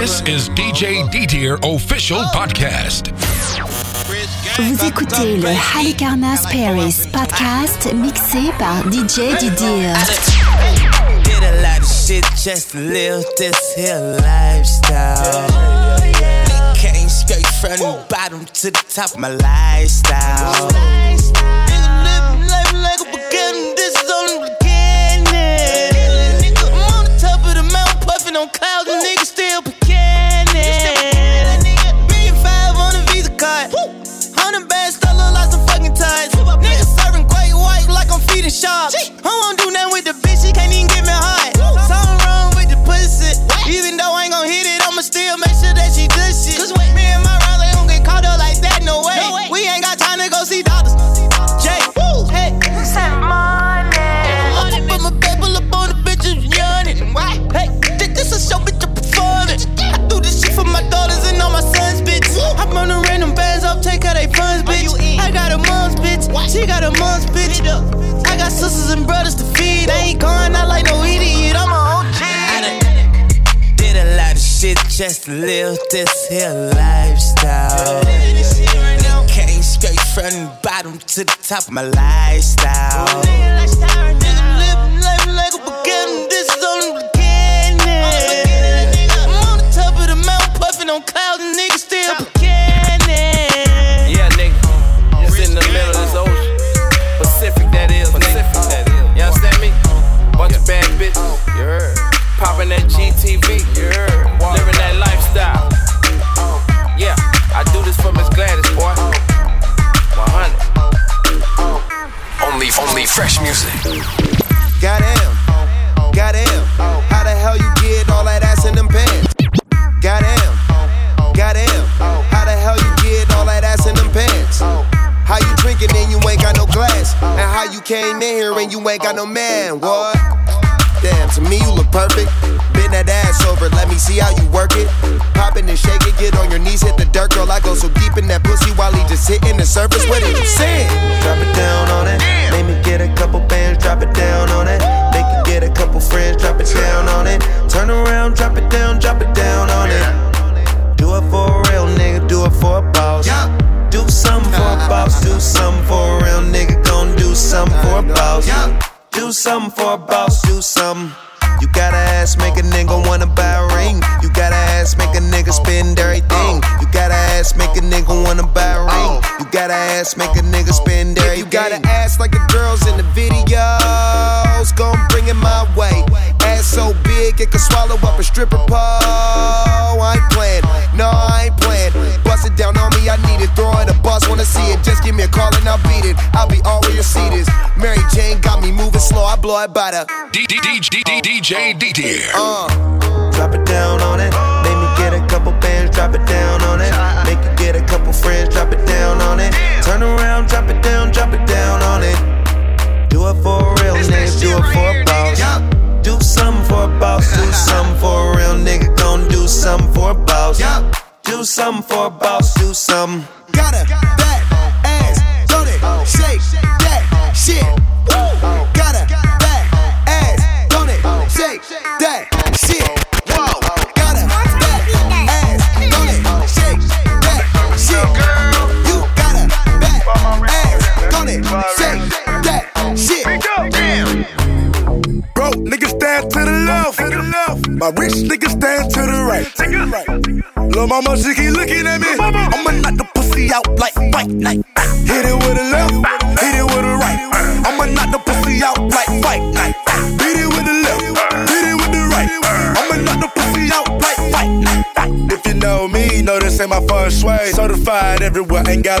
This is DJ D-Tier Official Podcast. Vous écoutez le Halicarnas Paris podcast mixé par DJ Didier. Did a lot of shit just to live this here lifestyle. Came straight from the bottom to the top of my lifestyle. Just live this here lifestyle. Came straight from the bottom to the top of my lifestyle. Nigga living life like a beginning. This is only beginning. I'm on the top of the mountain, puffing on clouds, and niggas still beginning. Yeah, nigga. Just in the middle of this ocean. Pacific, that is, nigga. You understand me? Bunch of bad bitches. You heard. Popping that GTV. Fresh music. Goddamn, goddamn. How the hell you get all that ass in them pants? Goddamn, goddamn. How the hell you get all that ass in them pants? How you drinking and you ain't got no glass? And how you came in here and you ain't got no man? What? Damn, to me you look perfect. Bend that ass over, let me see how you work it. Pop and shake it, get on your knees, hit the dirt, girl. I go so deep in that pussy while he just hitting the surface. What did you say? Something for a boss, moving slow, I blow it by the. DJ D-Tier. Uh, drop it down on it. Make me get a couple bands, drop it down on it. Make you get a couple friends, drop it down on it. Turn around, drop it down, drop it down on it. Do it for a real nigga, do it for a boss. Do something for a boss, do something for a real nigga, gon' do something for a boss. Do something for a boss, do something.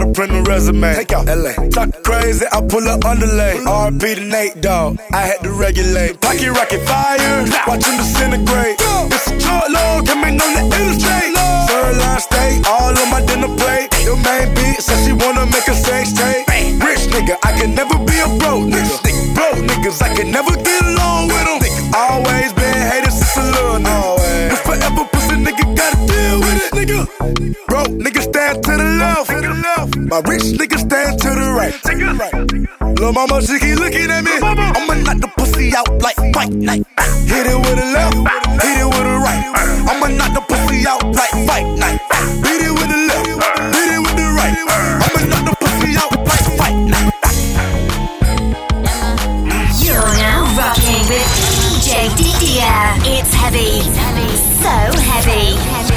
Everywhere, ain't got a print a resume. Take out LA. Talk crazy, I pull up underlay. RP to Nate, dog. I had to regulate. Pocket rocket fire, watch him disintegrate. It's a short log, coming on the illustrate. Third line steak, all on my dinner plate. Your main beat says she wanna make a sex tape. Rich nigga, I can never be a broke nigga. Broke niggas, I can never get along with them. Always been haters since a little nigga. It's forever pussy nigga, gotta deal with it, nigga. Broke niggas stand to the left. My rich niggas stand to the right. Lil' mama, she keep looking at me. I'ma knock the pussy out like fight night. Hit it with a left, hit it with a right. I'ma knock the pussy out like fight night. Beat it with the left, beat it with the right. I'ma knock the pussy out like fight night. You're now rocking with DJ Didier. It's heavy. Heavy, so heavy.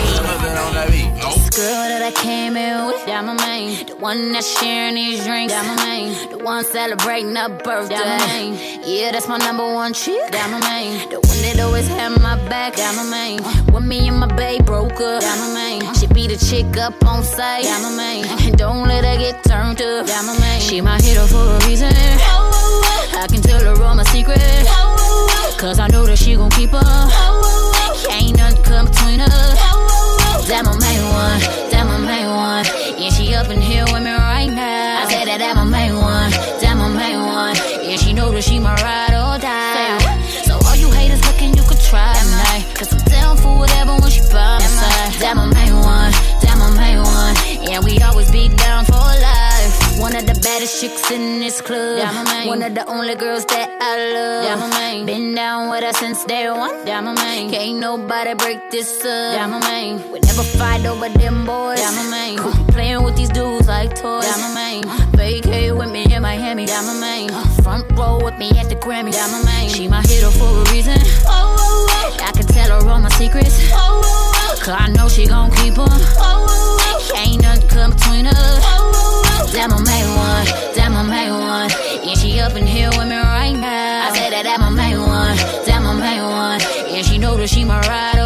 One that's sharing these drinks, that my main. The one celebrating a birthday, that my main. Yeah, that's my number one chick, that my main. The one that always had my back, that my main. Uh, when me and my babe broke up, that my main. She be the chick up on sight, that my main. And don't let her get turned up, that my main. She my hero for a reason. I can tell her all my secrets. Cause I know that she gon' keep up. Ain't nothing come between us. That my main one, that my main one. Yeah, she up in here with me right now. I said that that my main one, that my main one. Yeah, she know that she my ride or die. So all you haters looking, you could try tonight. Cause I'm down for whatever when she by my side. That my main one, that my main one. Yeah, we always be down. One of the baddest chicks in this club. Yeah. One of the only girls that I love. Yeah, my main. Been down with her since day one. Yeah, my main. Can't nobody break this up. Yeah, my main. We never fight over them boys. Yeah, my main. Playing with these dudes like toys. Yeah, my main. Uh, vacay with me in Miami. Yeah, my main. Uh, front row with me at the Grammy. Yeah, my main. She my hero for a reason. Oh, oh, oh. I can tell her all my secrets. Oh, oh, oh. Cause I know she gon' keep them. Oh, oh, Ain't nothing come between us. That my main one, that my main one. Yeah, she up in here with me right now. I said that that my main one, that my main one. Yeah, she know that she my ride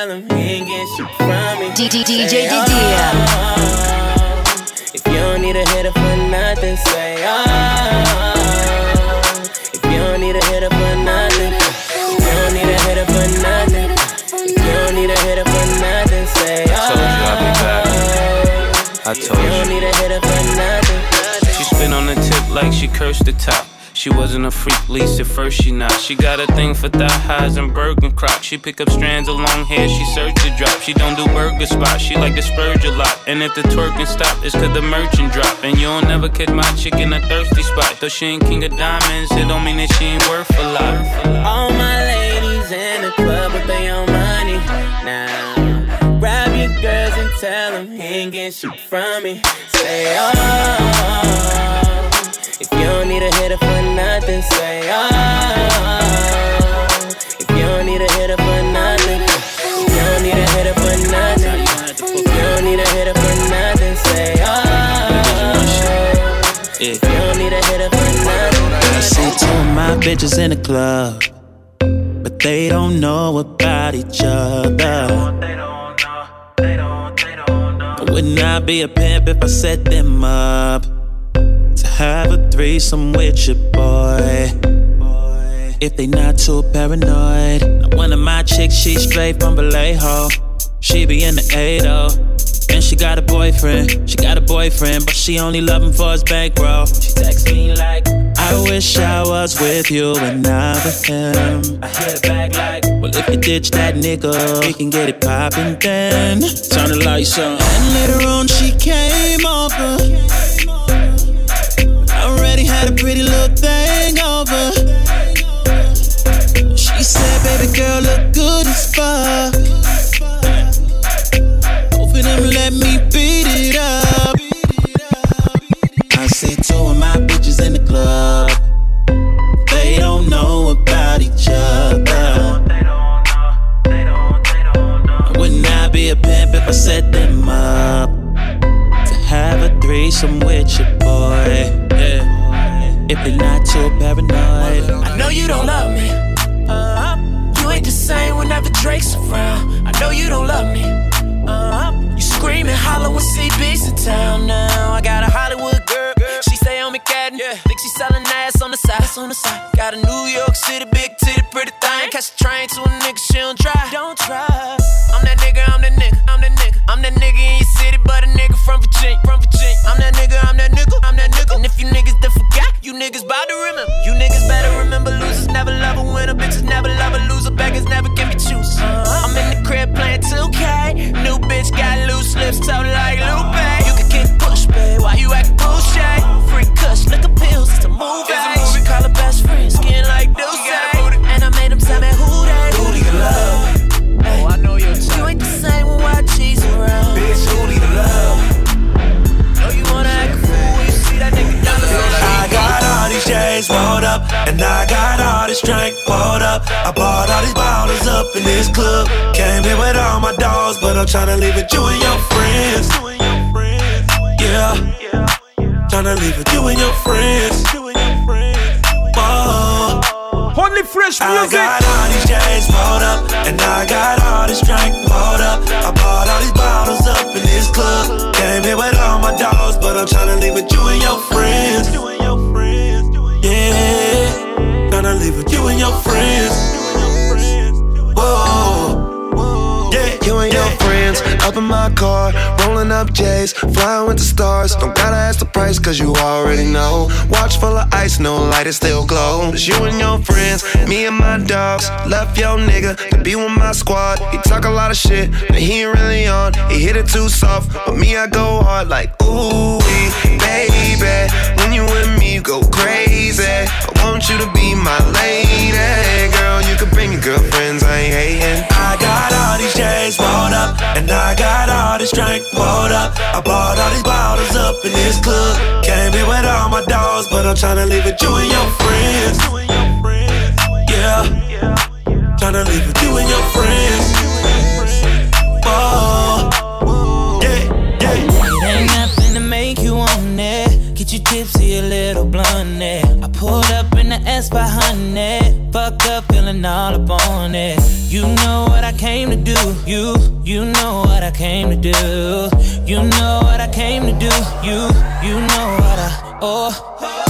tell them he ain't getting shit from me. DJ Say, oh. If you don't need a hitter for nothing, say oh. If you don't need a hitter for nothing, if you don't need a hitter for nothing, if you don't need a hitter for nothing, say oh. I Told you I'd be back. Oh. I told you If you don't need a hitter for nothing. She spit on the tip like she cursed the top. She wasn't a freak, least at first she not. She got a thing for thigh highs and Bergen crocs. She pick up strands of long hair, she search to drop. She don't do burger spots, she like to spurge a lot. And if the twerking stop, it's cause the merchant drop. And you don't never catch my chick in a thirsty spot. Though she ain't king of diamonds, it don't mean that she ain't worth a lot. All my ladies in the club with their own money. Now, grab your girls and tell them he ain't getting shit from me. Say, oh. If you don't need a hitter for nothing, say, oh. If you don't need a hitter for nothing, if you don't need a hitter for nothing, if you don't need a hitter for nothing, say, oh. If you don't need a hitter for nothing. I see ah. two of my bitches in the club, but they don't know about each other. I would not be a pimp if I set them up to have a threesome with your boy. If they not too paranoid, now one of my chicks, she straight from Vallejo. She be in the 80. And she got a boyfriend, she got a boyfriend, but she only love him for his bankroll. She text me like, I wish I was with you and not with him. I hit it back like, well, if you ditch that nigga, we can get it poppin' then. Turn the lights on. And later on, she came over. Had a pretty little thing over. She said, baby girl, look good as fuck. Dogs, but I'm tryna leave with you and your friends. Yeah, tryna leave with you and your friends. Whoa. Only fresh I music. got all these chains rolled up, and I got all this drink poured up. I bought all these bottles up in this club. Came here with all my dogs, but I'm tryna leave with you and your friends. Yeah, tryna leave with you and your friends. And your friends up in my car, rolling up J's, flying with the stars. Don't gotta ask the price, cause you already know. Watch full of ice, no light, it still glow. It's you and your friends, me and my dogs. Left your nigga to be with my squad. He talk a lot of shit, but he ain't really on. He hit it too soft, but me, I go hard like, ooh, baby. When you with me, you go crazy. I want you to be And I got all this drink poured up. I bought all these bottles up in this club. Came in with all my dogs, but I'm trying to leave it you and your friends. Yeah. Trying to leave it you and your friends. Oh, Yeah, yeah. Ain't nothing to make you on it. Get you tipsy, a little blunt. I pulled up in the S500 all up on it. You know what I came to do. You, you know what I came to do. You know what I came to do. You, you know what I, oh.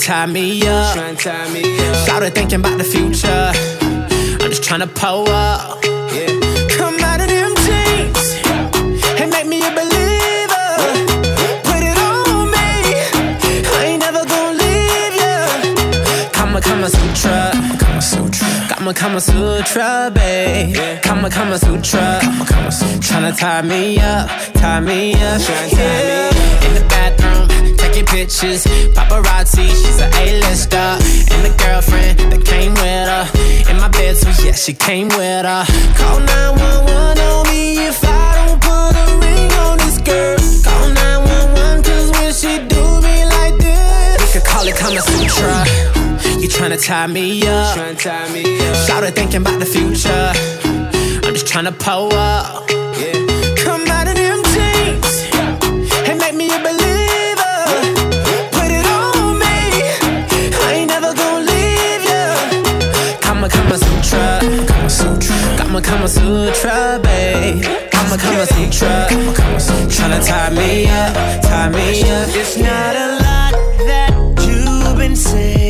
You tryna tie me up. Started thinking about the future. I'm just tryna pull up. Come out of them jeans and make me a believer. Put it on me. I ain't never gonna leave ya. Kama Kama Sutra. Kama Sutra. Kama Kama Sutra, babe. Kama Kama Sutra. Kama Kama Sutra. Tryna tie me up, tie me up. Yeah. In the bathroom, taking pictures. Paparazzi, she's a A-lister. And the girlfriend that came with her. In my bed, so yeah, she came with her. Call 911 on me if I don't put a ring on this girl. Call 911 cause when she do me like this. We could call it Kama Sutra. You tryna tie me up. Started thinking about the future. I'm just tryna pull up. Kama Sutra. Kama Sutra. Kama Sutra, babe. Kama Kama Sutra. Tryna tie me up, tie me up. It's not a lot that you've been saying,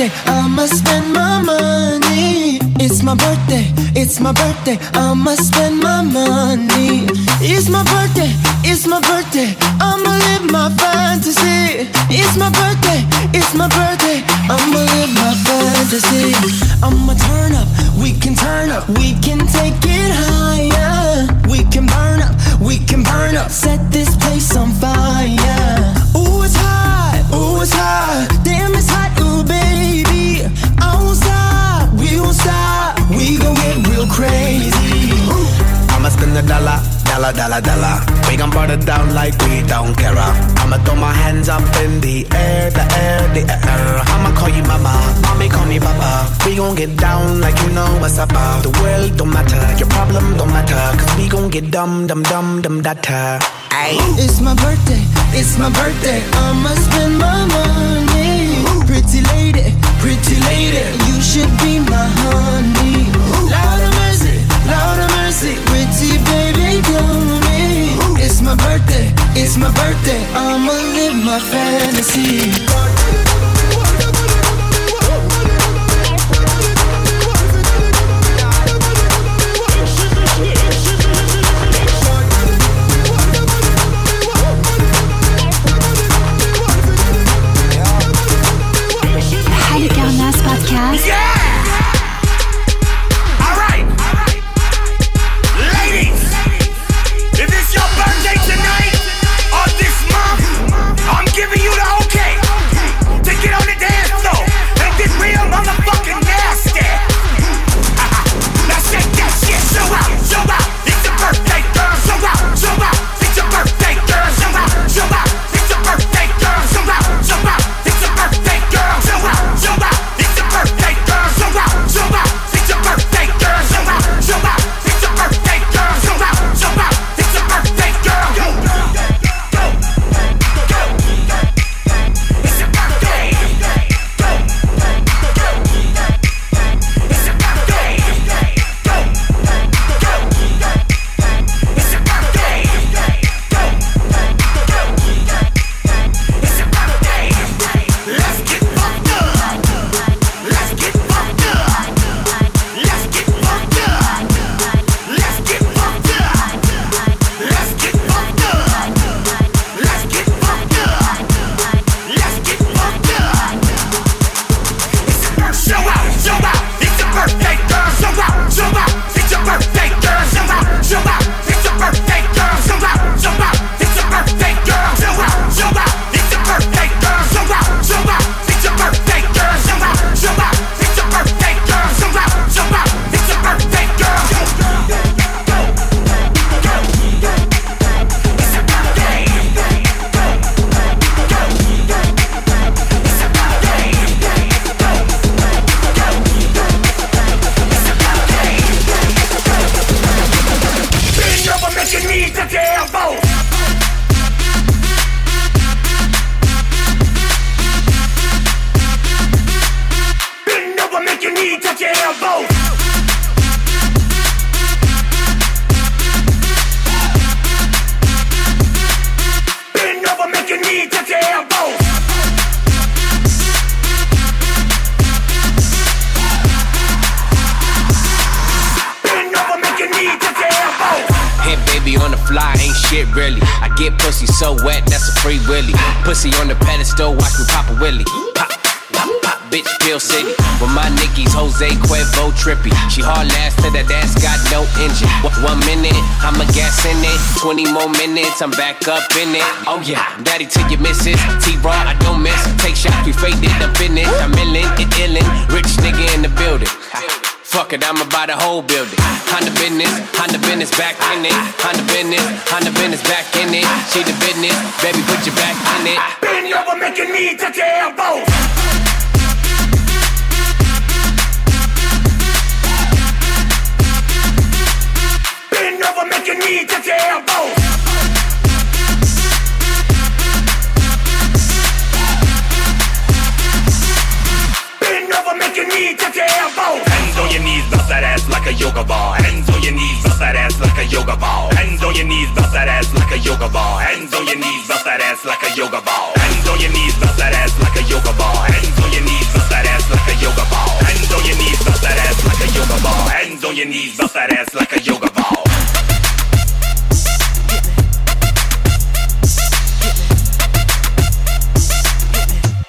birthday, I'ma spend my money. It's my birthday, it's my birthday, I'ma spend my money. It's my birthday, it's my birthday, I'ma live my fantasy. It's my birthday, it's my birthday, I'ma live my fantasy. I'ma turn up, we can turn up, we can take it higher. We can burn up, we can burn up, set this place on fire. Ooh, it's hot, ooh, it's hot, I'ma a dollar, dollar, dollar, dollar. We gon' burn it down like we don't care. I'ma throw my hands up in the air, the air, the air. I'ma call you mama, mommy call me papa. We gon' get down like you know what's up. The world don't matter, your problem don't matter. Cause we gon' get dumb, dumb, dumb, dumb, data. Ayy. It's my birthday, it's my birthday. I'ma spend my money. Pretty lady, pretty lady, you should be my honey. Lord of mercy, Lord of mercy, my birthday, it's my birthday. I'ma live my fantasy. I'm back up in it. Oh yeah, daddy to your missus. T-Raw, I don't miss. Take shots, we faded up in it. I'm illin', it illin'. Rich nigga in the building. Fuck it, I'ma buy the whole building. Honda business, Honda business back in it. Honda business, Honda business back in it. She the business, baby, put your back in it. Bend over, make your knee touch your elbows. Bend over, your knee touch your elbows. Bend over, make your knee touch your. Hands on your knees, bounce that ass like a yoga ball. Hands on your knees, bounce that ass like a yoga ball. Hands on your knees, bounce that ass like a yoga ball. Hands on your knees, bounce that ass like a yoga ball. Hands on your knees, bounce that ass like a yoga ball. Hands on your knees, bounce that ass like a yoga ball. Hands on your knees, bounce that ass like a yoga ball. Hands on your knees, that ass like a yoga ball.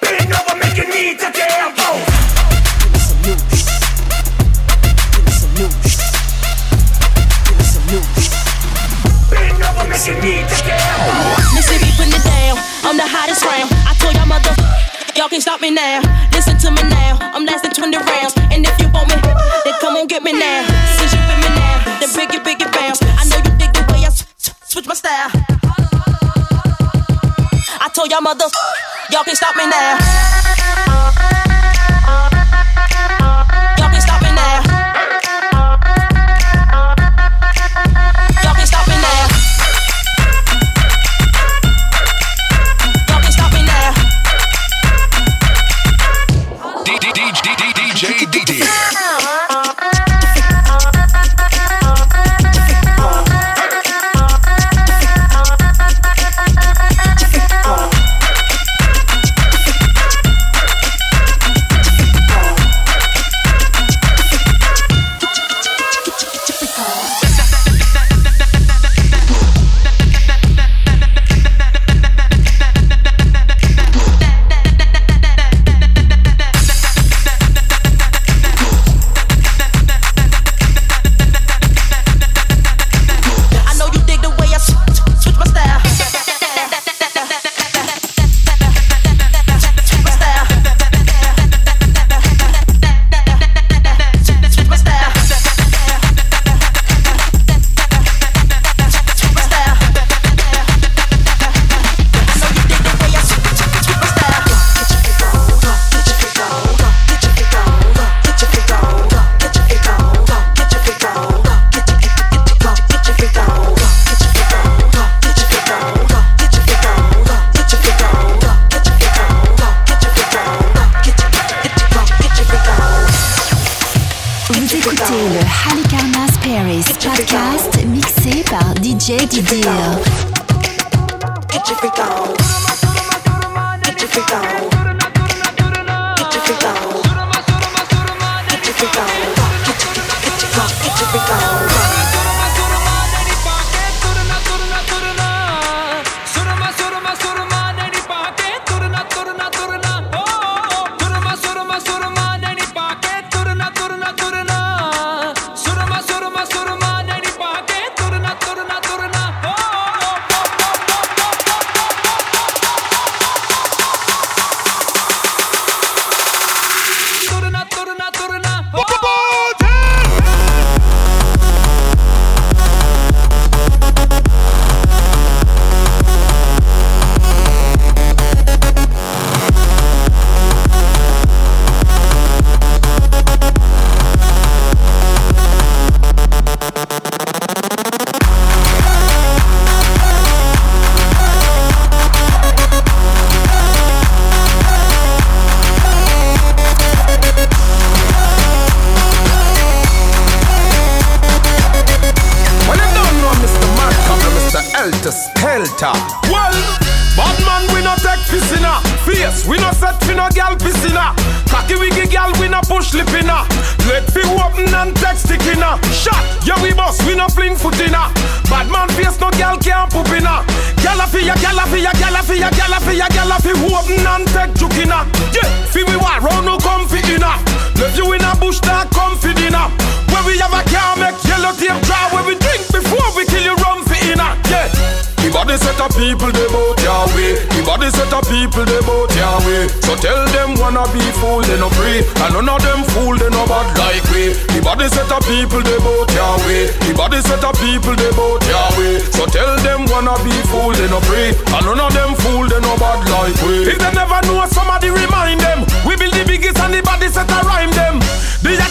Bend over, make your knee touch your. Make your knee touch your elbows. Mississippi putting it down. I'm the hottest round. I told y'all mother, y'all can't stop me now. Listen to me now. I'm lasting 20 rounds. And if you want me, then come on get me now. Since you with me now, then biggie, biggie bounce. I know you dig the way I switch my style. I told y'all mother, y'all can't stop me now. Open and text stickinna. Shot, yeah we boss, we no fling footina. Bad man face, no gal can't poop inna. Gal a fi ya, gal a fi ya, gal a fi ya, gal a fi ya, gal a fi open and take jukina. Yeah, fi we war round no comfy inna. Left you in a bush, that comfy dinner. Where we have a car, make yellow tape dry. Where we drink before we kill you, rum fi inna. Yeah. The body set of people they both Yahweh. The body set of people they both Yahweh. So tell them wanna be fool they no free, and none of them fool they no bad like we. The body set of people they both Yahweh. The body set of people they both Yahweh. So tell them wanna be fool they no free, and none of them fool they no bad like we. If they never know somebody remind them. We build the biggest and the body set a rhyme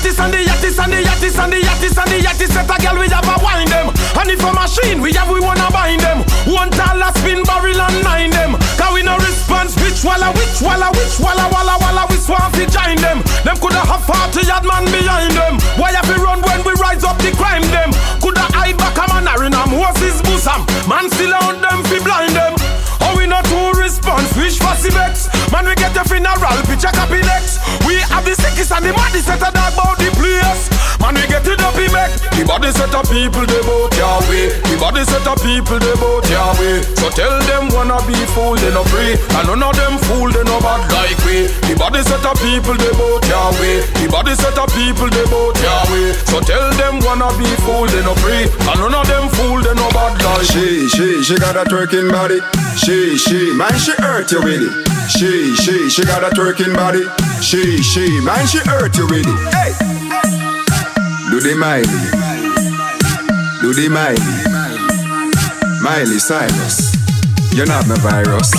yattis and the yattis and the yattis and the yattis and the yattis set a girl we have a wine them. And if a machine we have we wanna bind them. One dollar spin barrel and nine them. Cause we no response which walla which walla which walla walla walla we swamp fi join them. Them coulda have forty yard man behind them. Why have we run when we rise up the crime them? Coulda hide back a man in a Moses bosom. Man still on them fi blind them. Oh we not too response which fussy vex. Man we get the funeral picture copy next. We have the sickest and the maddest set a dog about the place. Man we get it up in back. The body set of people they both Yahweh. The body set of people they both Yahweh. So tell them wanna be fool they no free, and none of them fool they no bad like we. The body set of people they both Yahweh. The body set of people they both Yahweh. So tell them wanna be fool they no free, and none of them fool they no bad like She, she, she got a twerking body. She, she, man, she hurt you with it. She, she, she got a twerking body. She, she, man, she hurt you with it. Hey, do the Miley, do the Miley, Miley Cyrus. You're not my virus.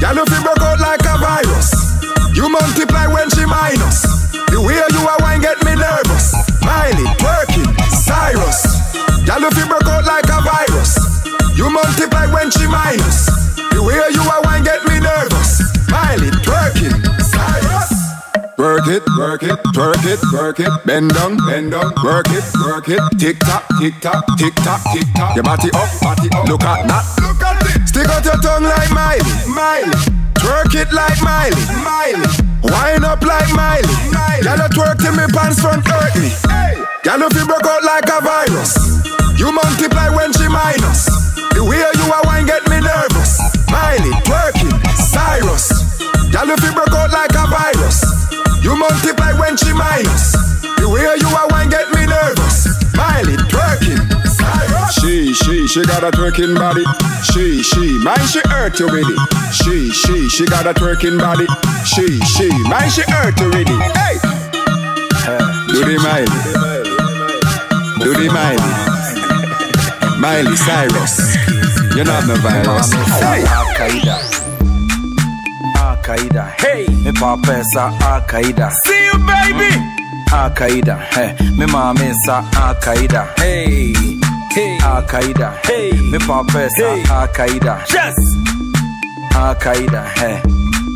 If you broke out like a virus, you multiply when she minus. The way you are wine get me nervous. Miley, twerking, Cyrus. If you broke out like a virus, you multiply when she minus. The way you are wine get me nervous. Miley, Cyrus. Work it, work it, twerk it, work it, bend down, bend down, work it, work it, tick tock, tick tock, tick tock, tick tock. Your body up, body up. Look at that, look at it. Stick out your tongue like Miley, Miley. Twerk it like Miley, Miley. Wind up like Miley, Miley. Y'all twerk till me pants front hurt me. Y'all if broke out like a virus, you multiply when she minus. The way you are wine get me nervous. Miley, twerking, Cyrus. Y'all if broke out like a virus, you multiply when she minus. The way you are wine get me nervous. Miley, twerking, She, she, she got a twerking body. She, she, man, she hurt you with it. She, she, she got a twerking body. She, she, man, she hurt you with it. Hey, do the Miley, do the Miley, Miley Cyrus. You're not no virus. Hey. Al-Qaeda, hey, me papa sa Al-Qaeda. See you, baby. Al-Qaeda, hey, me mama sa Al-Qaeda. Hey, hey, Al-Qaeda, hey, me papa sa Hey. Al-Qaeda. Yes. Al-Qaeda, hey,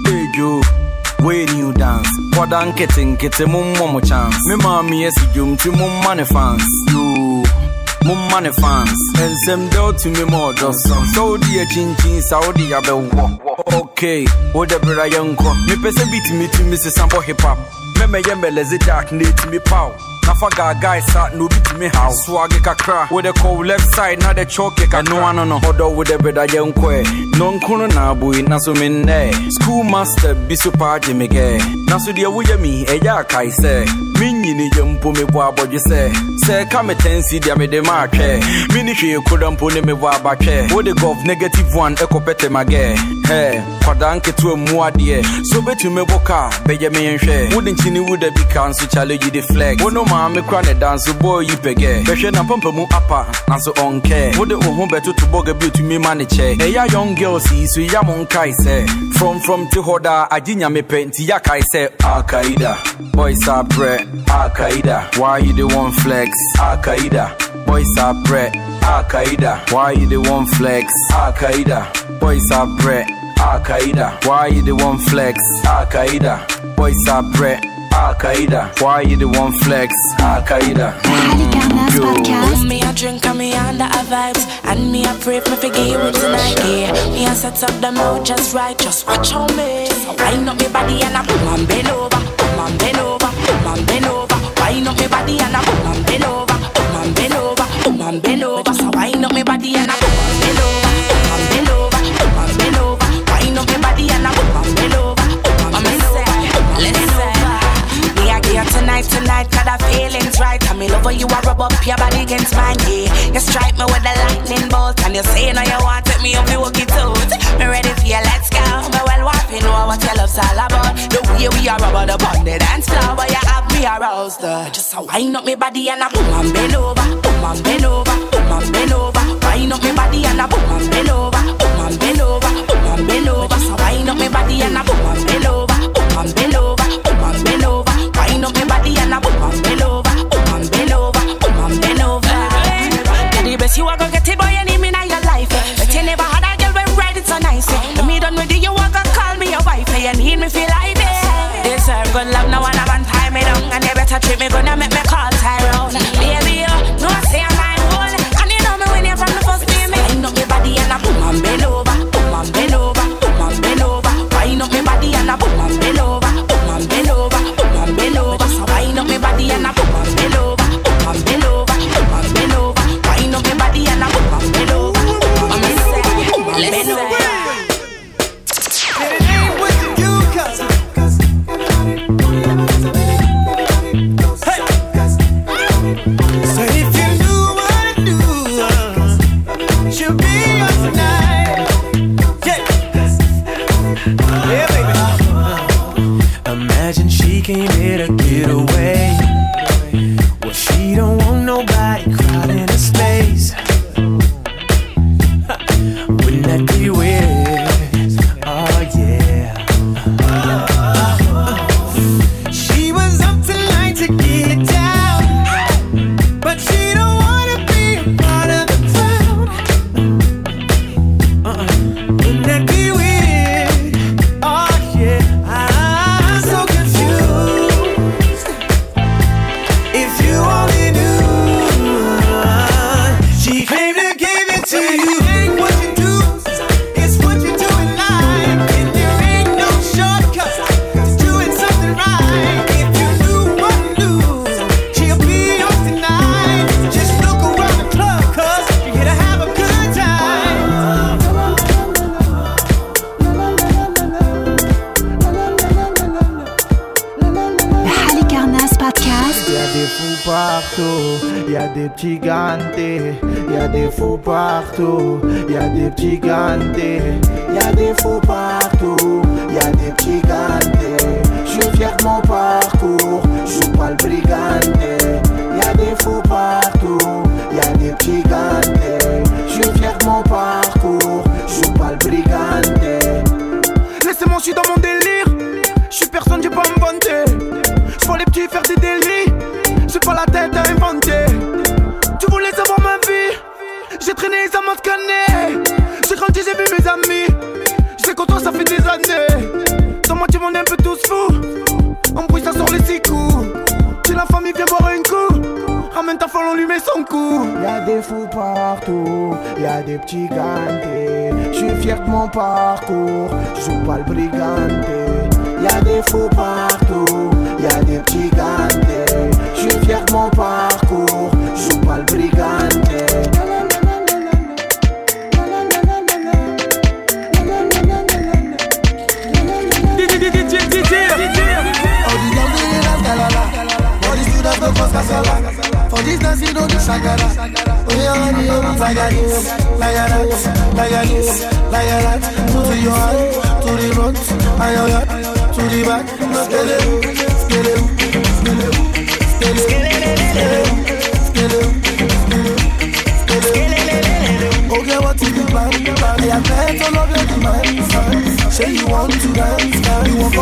hey, Joe. When you dance, kwada nkete nkete mummo mo chance. Me mama yes jum ti mumma ne fans. You mumma ne fans. Ensem do to me more doson. So di a chinchin Saudi abewo. Okay, wo de bra yanko. Me pese beat me to me se sample hip hop. Me me yembe lezi dark ne to me pow. Nafa ga guy sa no bi to me how. Swag kakra. De call left side na de choke kakra. No ano no. Odo wo de bra yanko e. No nkuno na na so me ne. School master bi so pa je me ge. Na so de wo ye mi e ya kai se. Me nyini ye mpo me bo abodwe se. Se ka me tensi dia me de ma atwe. Me ni hwe koda mpo ne me bo abatwe. Wo de gov negative one e kopete mage. He, kwada nketewa mu adeɛ so bɛtumi boka bɛyɛ me nhwɛ wode nkyini wo da bi ka nso challenge de flex wo no maame kora ne danso bɔɔ yi pɛgɛ bɛhwɛ na pampa mu apa nanso ɔnkɛ wode wo ho bɛtoto bɔga bi otumi ma ne kyɛ ɛyɛ young girls yi so ya mo nkae sɛ from from te hɔ daa agye nyame pɛ nti yɛakae sɛ alkaida boys are brɛ alkaida why you the one flex alkaida boys are brɛ alkaida why you the one flex alkaida boys are brɛ Al Qaeda. Why you the one flex? Al Qaeda. Boys are bred. Ah, Al Qaeda, why you the one flex? Ah, Al Qaeda. Yo. Me a drink and me under a vibes. And me a pray for forgive you tonight Yeah, me a set up the mood just right Just watch on me. So wind up me body and I boom and bend over Boom and bend over Boom and bend over. Wind up me body and I boom and bend over Boom and bend over Boom and bend over. So wind up me body and I right. And me love how you a rub up your body against mine, yeah. You strike me with the lightning bolt, and you say now you want it, me up you walk it. Me ready for you, let's go. Me well to know what your love's all about. The way we are rubber the bond, the dance floor, but you have me aroused. Uh. Just a wind up me body and a boom and bend over, boom and bend over, boom and bend over. Wind up me body and a boom and bend over, boom and bend over, boom and bend over. So wind up me body and a boom and bend over, You need me feel like this. Deserve good love, no one have tie me down, and you better treat me good and make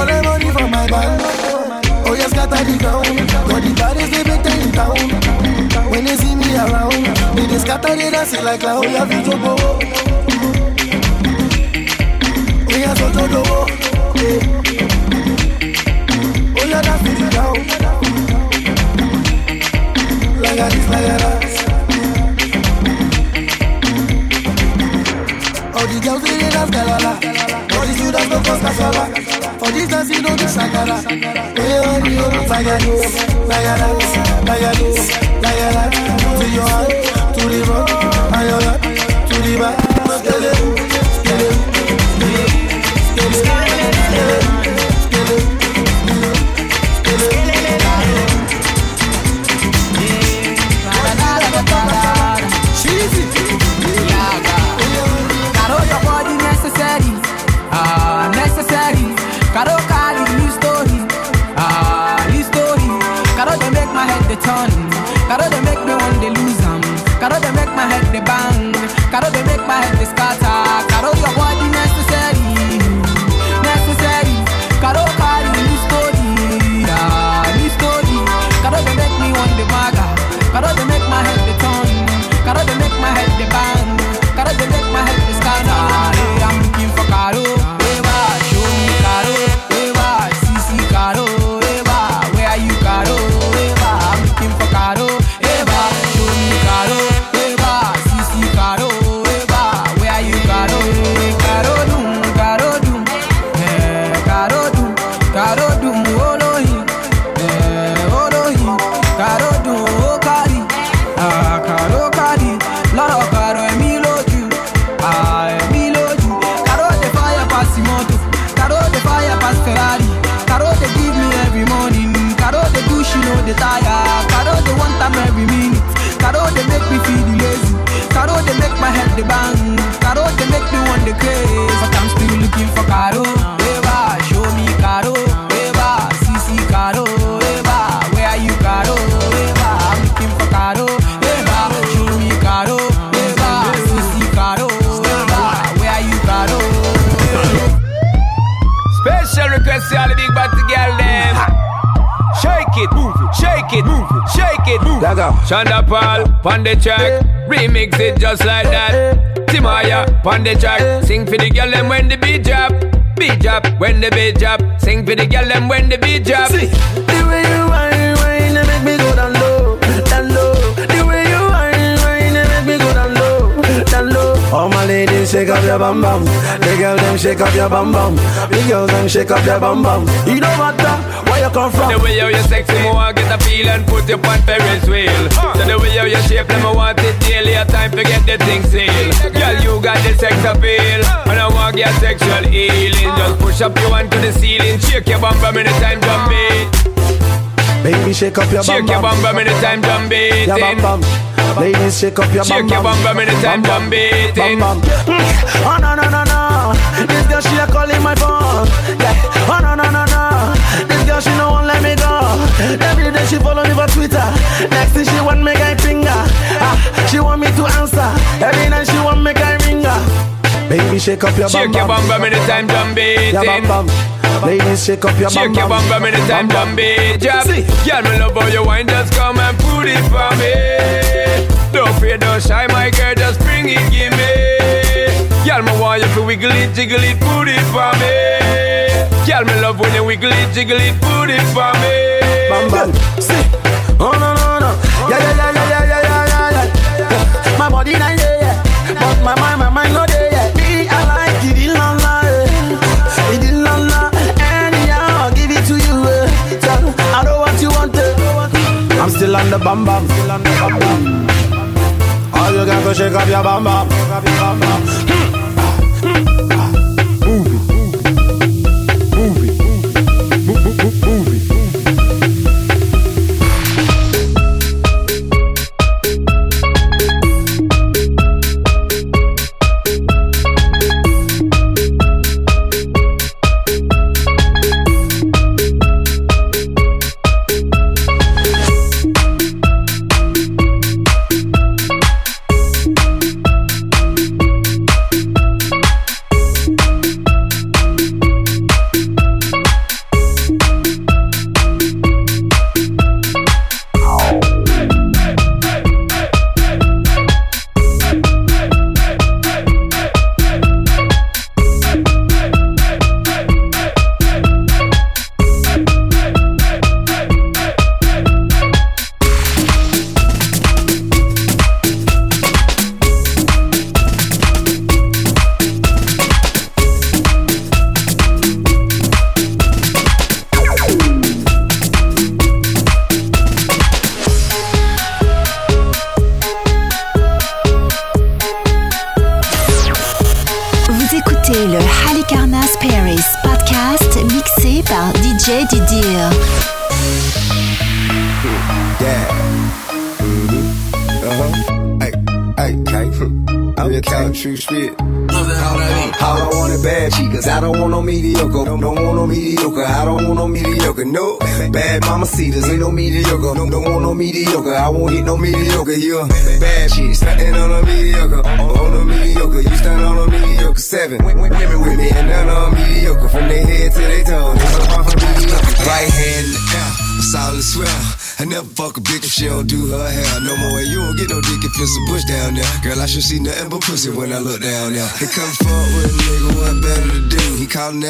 all the money from my bank. Oh, yes, got the ground. But the bodies, they break down in town. When they see me around, they just scatter, they dance like clown. Yeah, we go, go. Oh, yeah, so, so, go. Oh, yeah, that's it down. Like that is like that. All the girls, they dance, galala. All the students, no cause, casola. For this dance you don't do shakara. Hey, you know. To your hand, to the front, and your back, to the back. Sean da Paul, pon the track, remix it just like that. Timaya, pon the track, sing for the girl them when the beat drop. Beat drop, when the beat drop, sing for the girl them when the beat drop. See, the way you whine, shake up your bum bum. The girl them shake up your bum bum. The girls them shake up your bum bum. You don't matter where you come from. The way how you sexy, me want get a feel and put you on Ferris wheel. So the way how you shape, them I want it daily. A time to get the thing sealed. Girl, you got the sex appeal, and I want your sexual healing. Just push up your you onto the ceiling, shake your bum bum anytime jump beat. Baby, shake up your bum Shake your bum bum anytime jump beat. Your bum bum. Ladies, shake up your bum. Shake bum your bum bum anytime jump beat. Bum bum. Oh no no no no. This girl she a calling my phone. Yeah. Oh no no no no. This girl she no won't let me go. Every day she follow me for Twitter. Next thing she want me guy finger. Ah, she want me to answer. Every night she want me guy ring her. Baby, shake up your bum Shake your bum bum anytime jump beat. Your bum bum. Ladies, shake up your bum Shake your bum bum anytime jump beat. Jab. Girl, me love how you wine, just come and put it for me. Don't fear, don't shy, my girl, just bring it, give me. Girl, me want you to wiggle it, jiggle it, put it for me. Girl, me love when you wiggle it, jiggle it, put it for me. Bam bam. See. Oh no no no. Yeah yeah yeah yeah yeah yeah yeah yeah. My body not the bam bam. All you got to shake. Shake up your bam bam.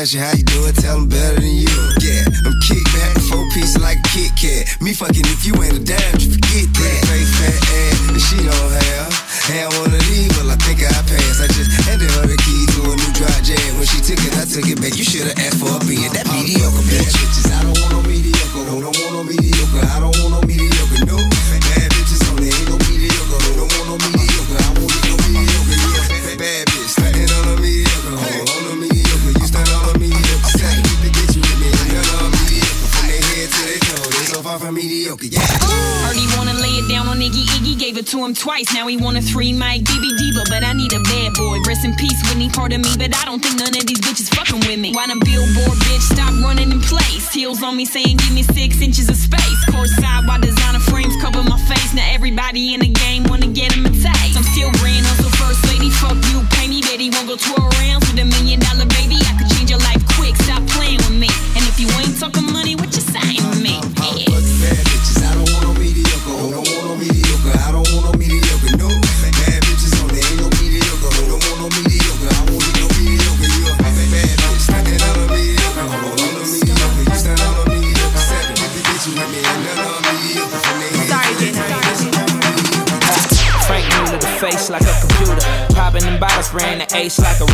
How you doing? Twice. Now he want a three mic BB Diva, but I need a bad boy. Rest in peace, Whitney, part of me, but I don't think none of these bitches fucking with me. Why them billboard bitch stop running in place? Heels on me saying give me six inches of space. Course side while designer frames cover my face. Now everybody in the game wanna get him a taste. I'm still grand hustle first lady, fuck you, pay me, bet he won't go 12 rounds with a million dollar baby. I could change your life quick, stop playing with me. And if you ain't talking money, what you saying to me? Yeah. Popping them bottles, spraying the ace like a.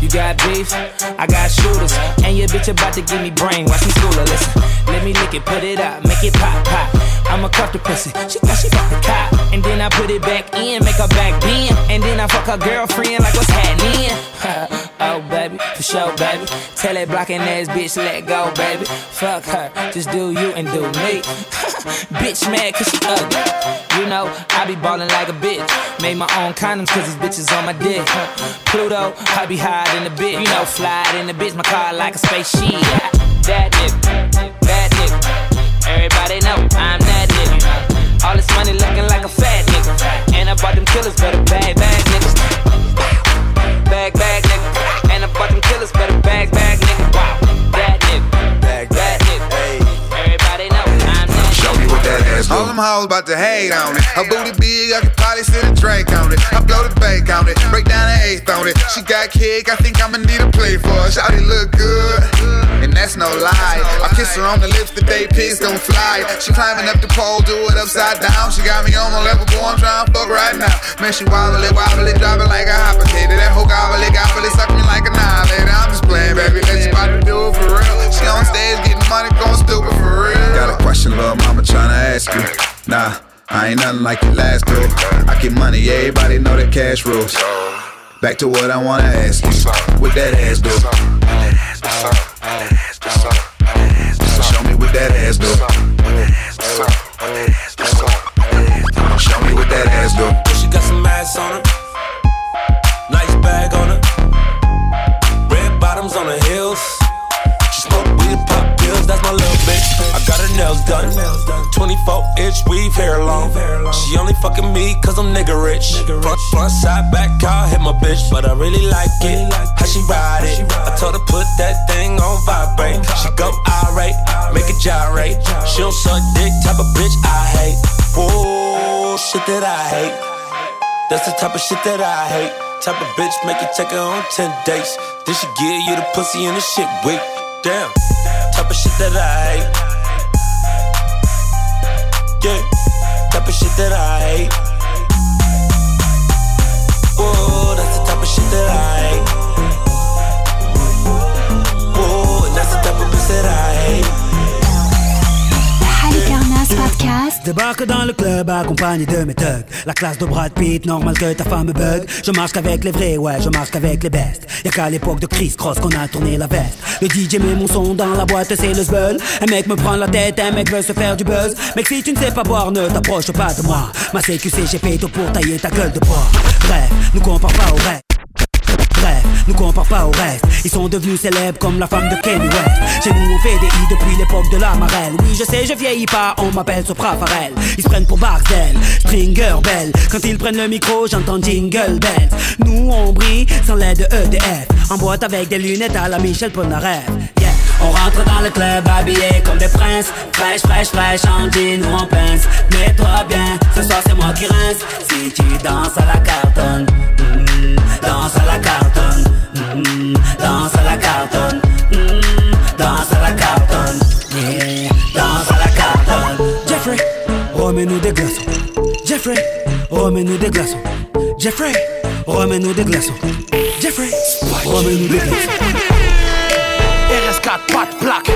You got beef, I got shooters. And your bitch about to give me brain. Watch me school her. Listen, let me lick it, put it out, make it pop, pop. I'ma cuff the pussy. She thought she fucked the cop. And then I put it back in, make her back bend. And then I fuck her girlfriend like what's happening. oh, baby, sure, baby. Tell that blocking ass bitch, let go, baby. Fuck her, just do you and do me. bitch mad cause she ugly. You know, I be ballin' like a bitch. Made my own condoms cause these bitches on my dick. Pluto, I be high in the bitch. You know, fly in the bitch, my car like a spaceship. That nigga, that nigga. Everybody know I'm that nigga. All this money looking like a fat nigga. And I bought them killers, better bag, bag niggas. Bag, bag nigga. Bought them killers, better bag, bag ass All them hoes about to hate on it. Her booty big, I could probably sit a Drake on it. I blow the bank on it, break down an eighth on it. She got kick, I think I'ma need a play for her. Shawty look good, and that's no lie. I kiss her on the lips, the day pigs don't fly. She climbing up the pole, do it upside down. She got me on my level, boy, I'm trying to fuck right now. Man, she wobbly, wobbly, dropping like a hopper hater. That whole gobbly, gobbly, suck me like a annihilator. I'm just playing, baby, let you about to do it for real. She on stage getting money, going stupid for real. Question, little mama tryna ask you. Nah, I ain't nothing like your last girl. I get money, everybody know the cash rules. Back to what I wanna ask you. What that ass do? Show me what that ass do. Show me what that ass do. She got some ass on her. Got her nails done. 24 inch weave hair long. She only fucking me cause I'm nigga rich. Front, front, side, back, car hit my bitch. But I really like it. How she ride it. I told her put that thing on vibrate. She go irate, make it gyrate. She don't suck dick, type of bitch I hate. Whoa, shit that I hate. That's the type of shit that I hate. Type of bitch make you take her on 10 dates. Then she give you the pussy and the shit weak. Damn. Type of shit that I hate. Yeah. Type of shit that I hate. Whoa, that's the type of shit that I hate. Whoa, that's the type of bitch that I hate. Podcast débarque dans le club accompagné de mes thugs. La classe de Brad Pitt, normal que ta femme bug. Je marche qu'avec les vrais, ouais, je marche qu'avec les bestes. Y'a qu'à l'époque de Chris Cross qu'on a tourné la veste. Le DJ met mon son dans la boîte, c'est le zbeul. Un mec me prend la tête, un mec veut se faire du buzz. Mec, si tu ne sais pas boire, ne t'approche pas de moi. Ma CQC, j'ai payé tout pour tailler ta gueule de bois. Bref, nous compare pas au reste. Nous compare pas au reste. Ils sont devenus célèbres comme la femme de Kenny West. Chez nous, on fait des hits depuis l'époque de la marelle. Oui, je sais, je vieillis pas, on m'appelle Sopra Farel. Ils se prennent pour Barcel, Stringer Bell. Quand ils prennent le micro, j'entends Jingle Bells. Nous, on brille sans l'aide de EDF. En boîte avec des lunettes à la Michel Polnareff. Yeah. On rentre dans le club habillé comme des princes Fraîche, fraîche, fraîche, en jean ou en pince Mets-toi bien, ce soir c'est moi qui rince Si tu danses à la cartonne remets-nous des glaçons Jeffrey, remets-nous des glaçons Jeffrey, remets-nous des glaçons RS4, pas de plaque.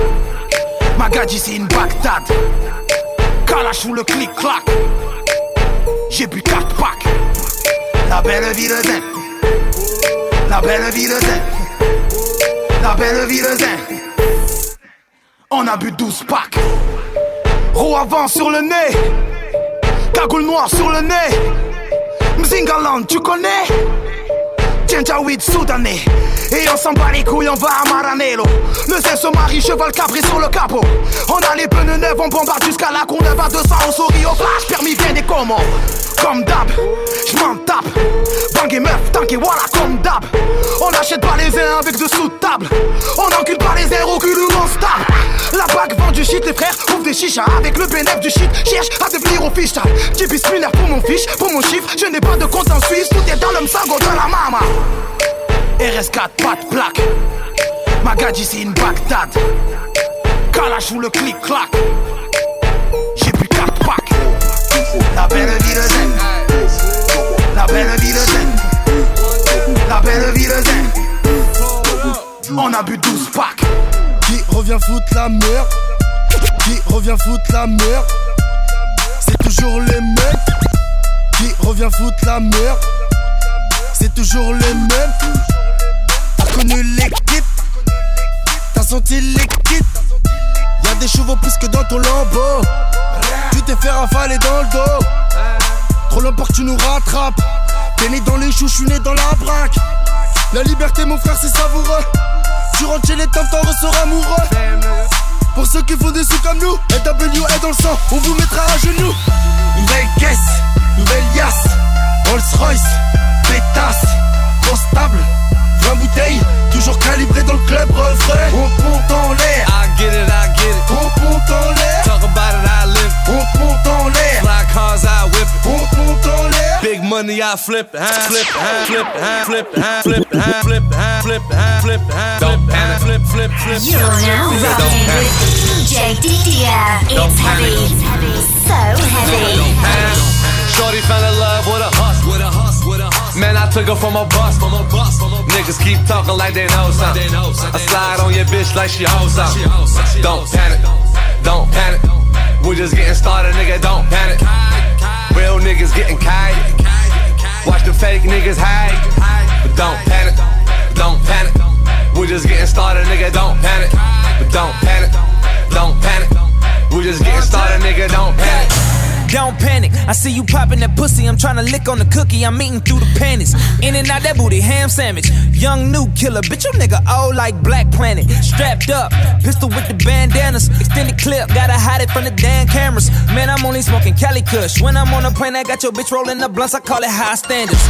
Magadji, c'est une Bagdad. Kalash ou le clic-clac. J'ai bu 4 packs. La belle vie de zen. La belle vie de zen. La belle vie de zen. On a bu 12 packs. Roue avant sur le nez. Cagoule noire sur le nez. Sing along, tu connais Ginger with Sudanese. Et on s'en bat les couilles, on va à Maranello. Le zin se marie, cheval cabré sur le capot. On a les pneus neufs, on bombarde jusqu'à la con à 200 On sourit au flash, permis bien des commandes. Comme d'hab, j'm'en tape. Bang et meuf, tank et voilà comme d'hab. On achète pas les uns avec de sous de table On encule pas les airs au cul où on se tape La bague vend du shit, les frères ouvrent des chichas. Avec le bénéfice du shit, cherche à devenir official J'ai bismillah pour mon fiche, pour mon chiffre. Je n'ai pas de compte en Suisse, tout est dans le msango de la mama RS4, pas de plaque. Magadji, c'est une Bagdad. Kalash ou le clic-clac. J'ai bu 4 packs. La belle vie de zen. La belle vie de zen. La belle vie de zen. On a bu 12 packs. Qui revient foutre la merde Qui revient foutre la merde C'est toujours les mêmes Qui revient foutre la merde C'est toujours les mêmes connu l'équipe. T'as senti l'équipe. Y'a des chevaux plus que dans ton lambeau. Tu t'es fait rafaler dans le dos. Trop longtemps que tu nous rattrapes. T'es né dans les choux, j'suis né dans la braque. La liberté mon frère c'est savoureux. Tu rentres chez les temps, t'en ressors amoureux. Pour ceux qui font des sous comme nous LW est dans le sang, on vous mettra à genoux. Nouvelle caisse, nouvelle yasse. Rolls Royce, pétasse Constable, money, I flip it, flip it, flip it, flip it, flip it, flip it, flip it, flip it, huh? Don't panic, flip, flip, flip, You're now flip, flip. rocking with DJ Didier. It's heavy. So heavy. Shorty fell in love with a hustle, with a hustle, with a hustle. Man, I took her from a bus, from a bus, from a bus. Niggas keep talking like they know something. I slide on your bitch like she hoes something. Don't panic, don't panic. We're just getting started, nigga. Don't panic. Real niggas getting kite. Watch the fake niggas hide. But don't panic, don't panic. We're just getting started, nigga. Don't panic. But don't panic, don't panic. We're just getting started, nigga. Don't panic. Don't panic. I see you popping that pussy. I'm trying to lick on the cookie. I'm eating through the panties. In and out that booty, ham sandwich. Young new killer, bitch, you nigga old like Black Planet. Strapped up, pistol with the bandanas. Extended clip, gotta hide it from the damn cameras. Man, I'm only smoking Cali Kush. When I'm on a plane, I got your bitch rolling the blunts. I call it high standards.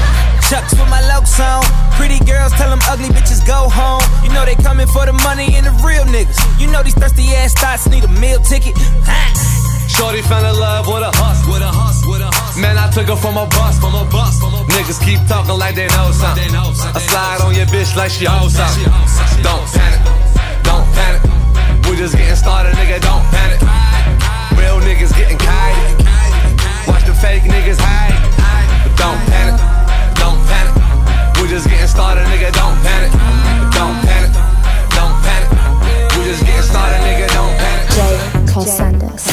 Chucks with my lokes on. Pretty girls tell them ugly bitches go home. You know they coming for the money and the real niggas. You know these thirsty ass thoughts need a meal ticket. Shorty fell in love with a hustle, with a hustle, with a hustle. Man, I took her from a bus, from a bus, a. Niggas keep talking like they know something. I slide on your bitch like she hoes something. Don't panic, don't panic. We're just getting started, nigga. Don't panic. Real niggas getting kite. Watch the fake niggas hide. Don't panic, don't panic. We're just getting started, nigga. Don't panic. Don't panic, don't panic. We're just getting started, nigga. Don't panic. Jay Cole Sanders.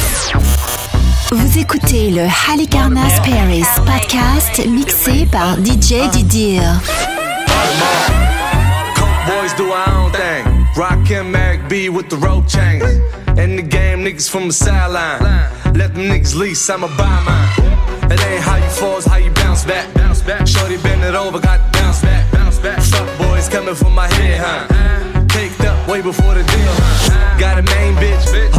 Vous écoutez le Halicarnas Paris podcast mixé par DJ Didier. boys do our own thing. Rock and Mac B with the rope chains. In the game, niggas from the sideline. Let them niggas lease, I'ma buy mine. It ain't how you fall, it's how you bounce back. Bounce back. Shorty bend it over, got to bounce back. Bounce back. Fuck boys coming for my head, huh? Caked up way before the deal, huh? Got a main bitch, hundred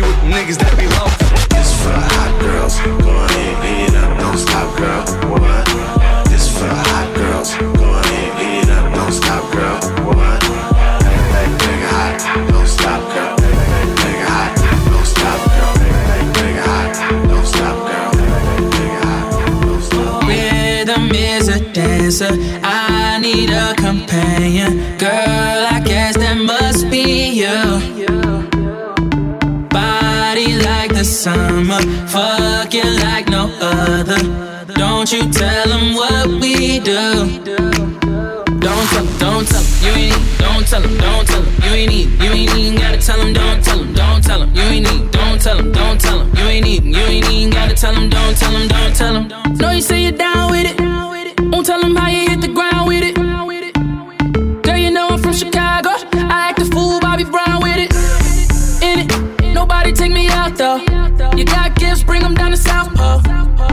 money with the niggas that be local. This for the hot girls. Go ahead, lead it up, don't stop, girl. What? This for the hot girls. Go ahead, lead it up, don't stop, girl. What? Nigga hot, don't stop, girl. Nigga hot, don't stop, girl. Nigga hot, don't stop, girl. Nigga hot, don't stop. Rhythm is a dancer. I need a companion. Summer. Fucking like no other. Don't you tell them what we do. Don't tell them, don't tell them, you ain't need, don't tell them, don't tell them, you ain't need, you ain't even gotta tell them, don't tell them, don't tell them, you ain't need, don't tell them, don't tell them, you ain't even, you ain't even gotta tell them, don't tell them, don't tell them. No, you say you're down with it, won't tell them how you hit the ground with it. You got gifts, bring them down to South Pole.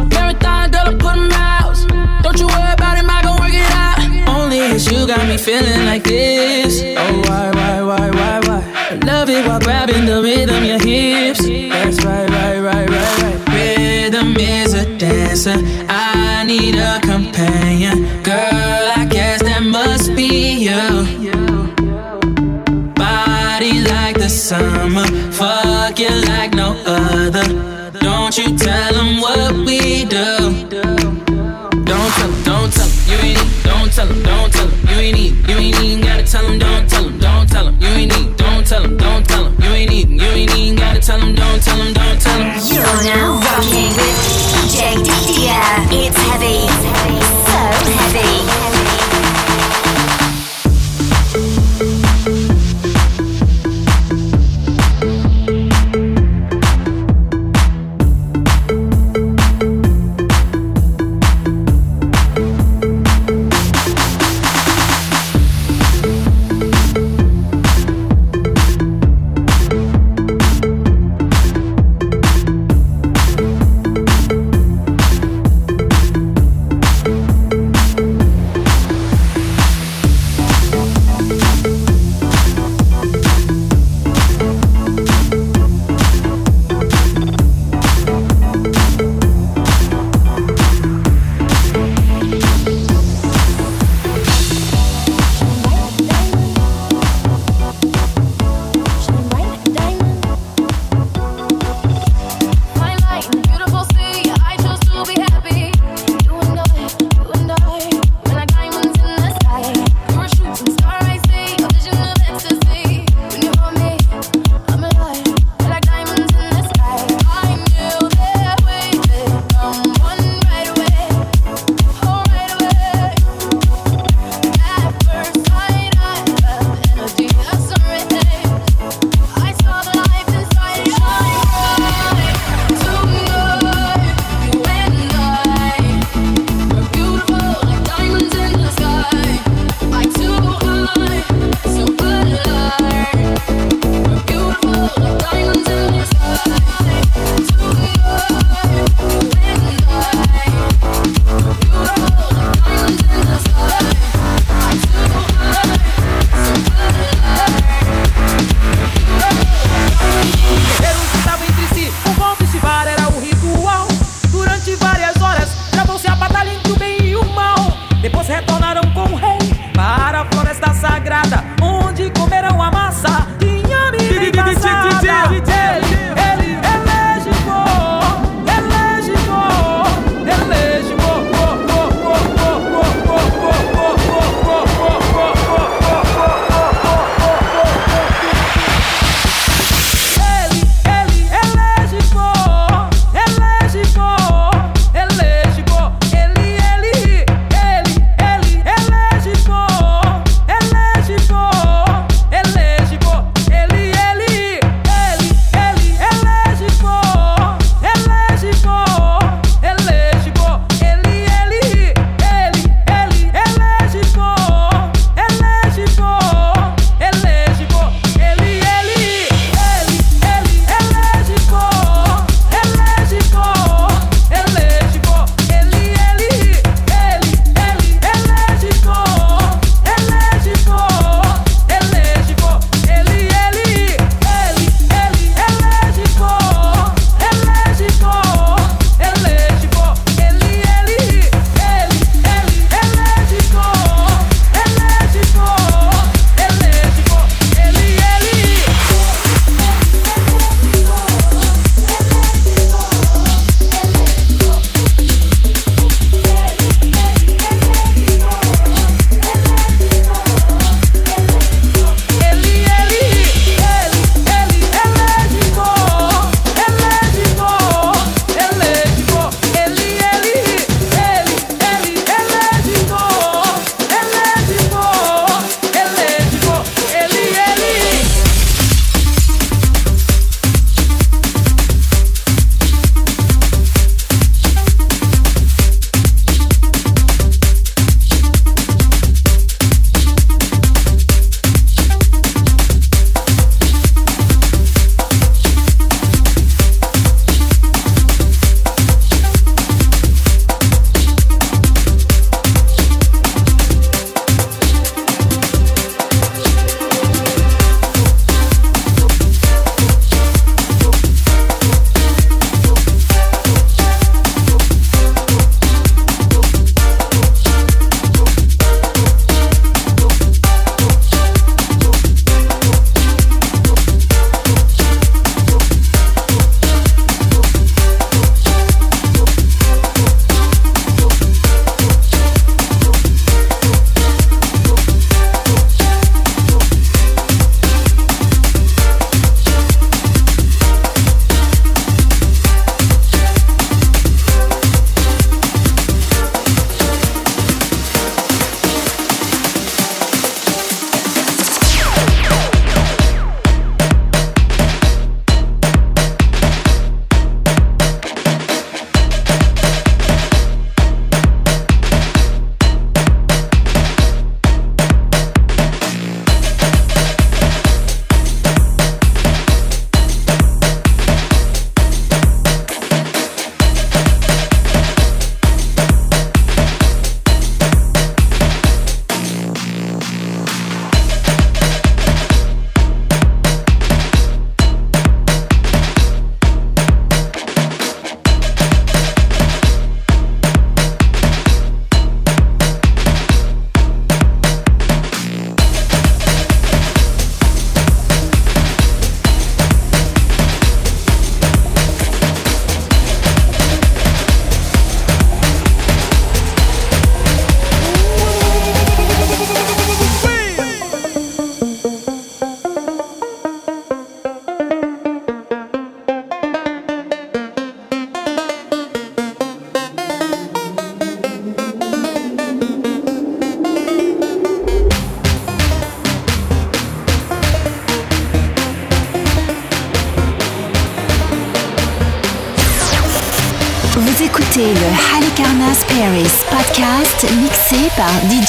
Marathon, I put them out. Don't you worry about him, I gon' work it out. Only cause you got me feeling like this. Oh, why, why, why, why, why? Love it while grabbing the rhythm, your hips. That's right, right, right, right, right. Rhythm is a dancer. I need a companion. Other. Don't you tell them what we do.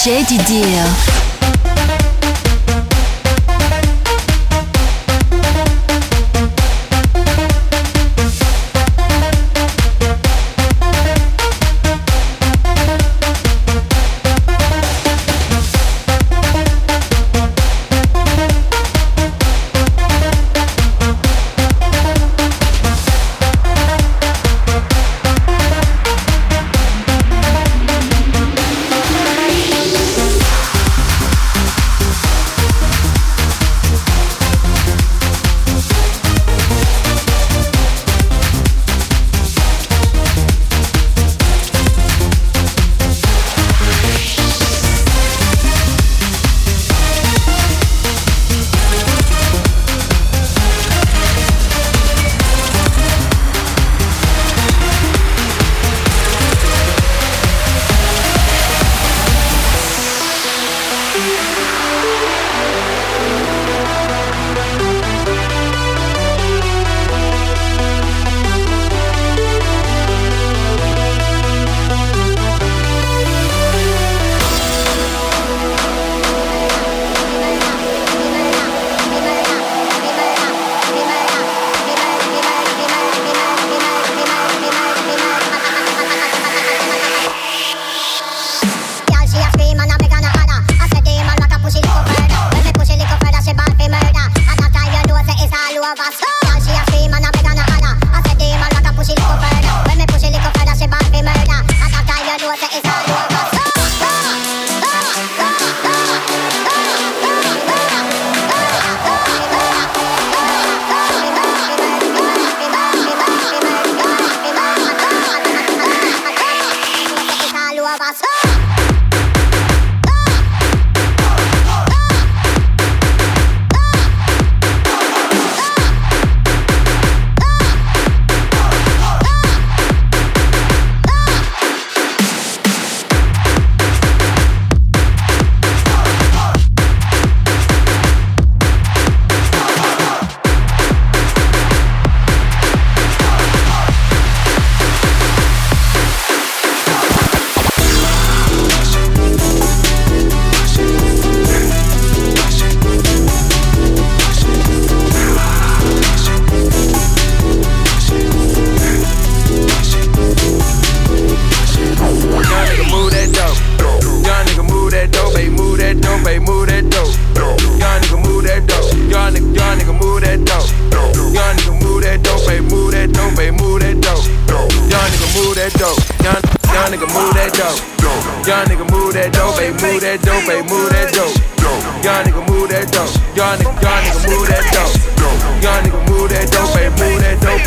Par DJ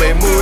Pepe Moon.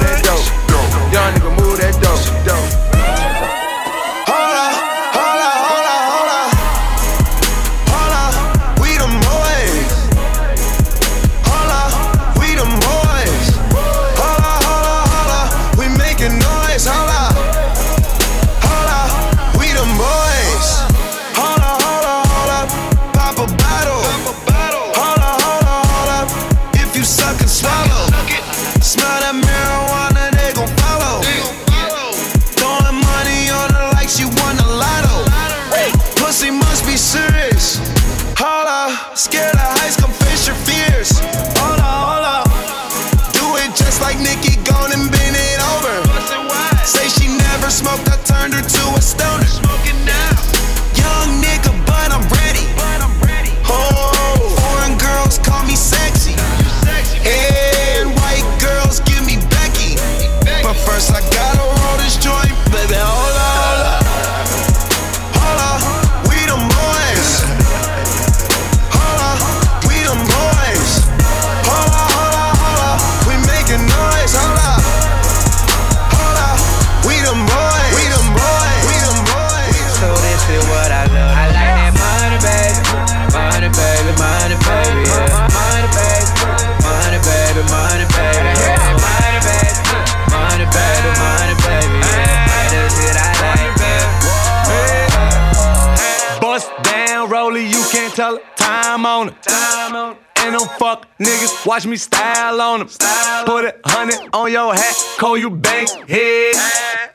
Me style on them. Style Put a hundred on your hat, call you bank head.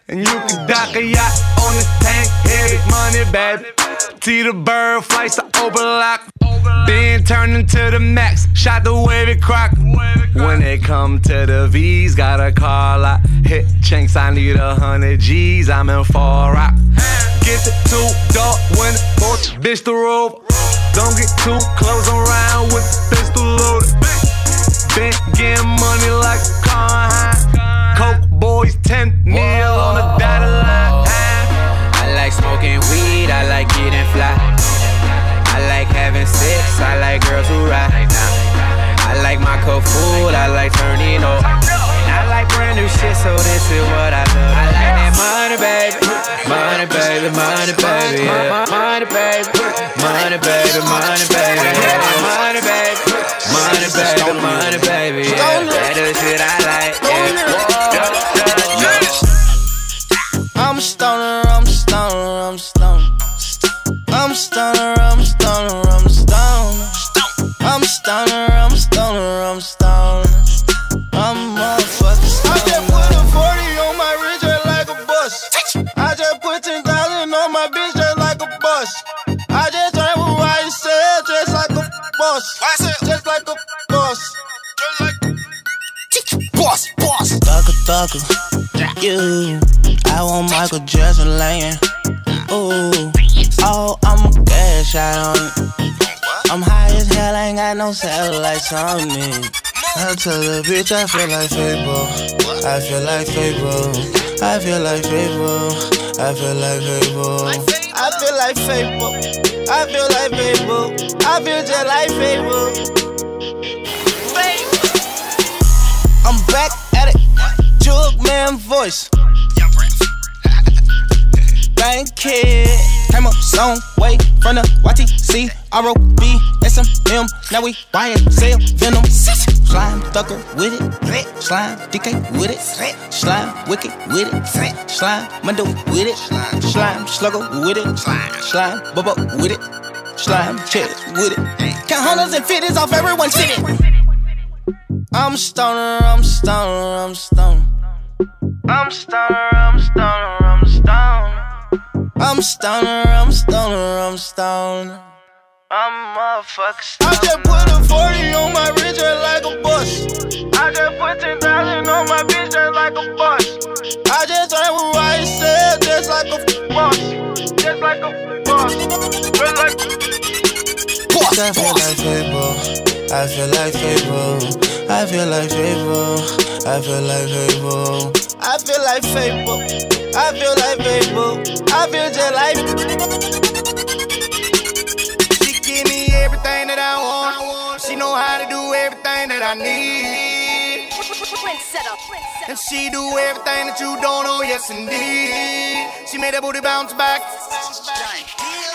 And you can dock a yacht on the tank, heavy money, baby. T the bird flights to overlock. Been turn into the max, shot the wavy crock. When they come to the V's, got a car lot. Hit chinks, I need a hundred G's, I'm in far rock. Get the two dog when both bitch the robe. Don't get too close around with the pistol loaded. Shit, so this is what I love. I like that money, baby. Money, baby, money, baby. Money, baby. Money, baby, money, baby, You. I want Michael Jackson laying. Ooh. Oh, I'm a cash out on it. I'm high as hell, ain't got no satellites on me. I tell the bitch I feel like Fabo. I feel like Fabo. I feel like Fabo. I feel like Fabo. I feel like Fabo. I feel like Fabo. I feel just like Fabo. Man voice. Thank kid. Came up some way from the YTC, ROB, SMM. Now we sell, venom. Slime thugger with it. Slime DK with it. Slime wicked with it. Slime mundo with it. Slime slugger with it. Slime bubba with it. Slime chest with it. Count hundreds and fifties off everyone's city. I'm stoner, I'm stoner, I'm a stoner. I'm stoner, I'm stoner, I'm stoner. I'm stoner, I'm stoner, I'm stoner. I'm a motherfucker stoner. I just put a 40 on my wrist just like a bus. I just put 10,000 on my bitch just like a bus. I just drank with YSL just like a boss. Just like a boss. Just like boss. I feel like Fabo. I feel like Fabo. I feel like Fabo. I feel like Fabo. I feel like Fabo. I feel like Fabo. I feel just like. She give me everything that I want. She know how to do everything that I need. And she do everything that you don't know, yes indeed. She made that booty bounce back.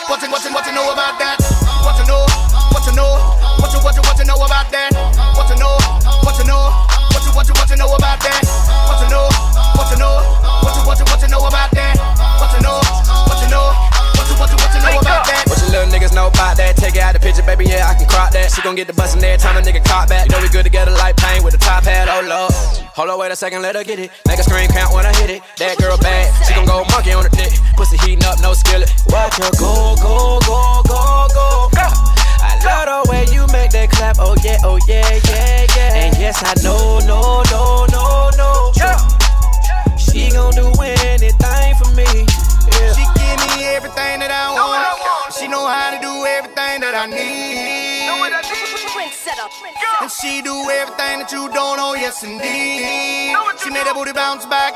What you, what you, what you know about that? What you know? What you know? What you, what you, what you know about that? What you know? What you know? What you, what you, what you know about that? What you know? What you know? What you, what you, what you know about that? What you know? What you know? What you, what you, what you know about that? What you little niggas know about that? Take it out the picture, baby, yeah, I can crop that. She gon' get the bustin' every time a nigga caught back. You know we good together like pain with the top hat, oh lord. Hold on, wait a second, let her get it. Make a screen count when I hit it. That girl bad, she gon' go monkey on the dick. Pussy heating up, no skillet. Watch her go, go, go, go, go. I love the way you make that clap, oh yeah, oh yeah, yeah, yeah. And yes, I know, no, no, no, no. She gon' do anything for me. Yeah. She give me everything that I want. She know how to do everything that I need. And she do everything that you don't know, yes indeed. She made that booty bounce back.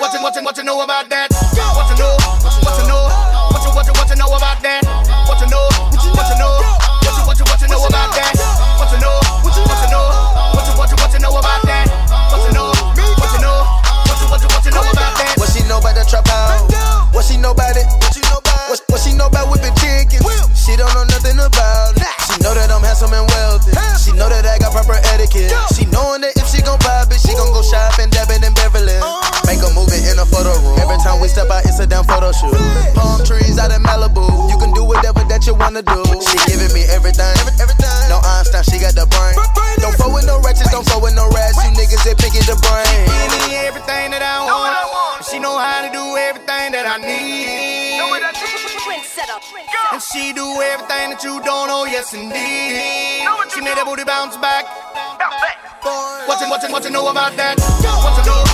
What you, what you, what you know about that? What you know? What you know? What you, what you, what you know about that? What you know? What you? What you, what you, know about that? What you know? What you, what you know? What you, what you, what you know about that? What you know? What you know? What you, what you, what you know about that? What she know about the trap house? What she know about it? What you know about? What, what she know about whipping chickens? She don't know nothing about it. She know that I'm handsome and wealthy. She know that I got proper etiquette. She knowing that if she gon' pop it, she gon' go shopping, dabbing in Beverly. Make a movie in a photo room. Every time we step out, it's a damn photo shoot. Palm trees out in Malibu. You can do whatever that you wanna do. She giving me everything. No Einstein, she got the brain. Don't fuck with no wretches, don't fuck with no rats. You niggas that pick the brain. Give me everything that I want. She know how to do everything that I need. And she do everything that you don't know, yes indeed. She made that booty bounce back. What you, what you, what you know about that? Know?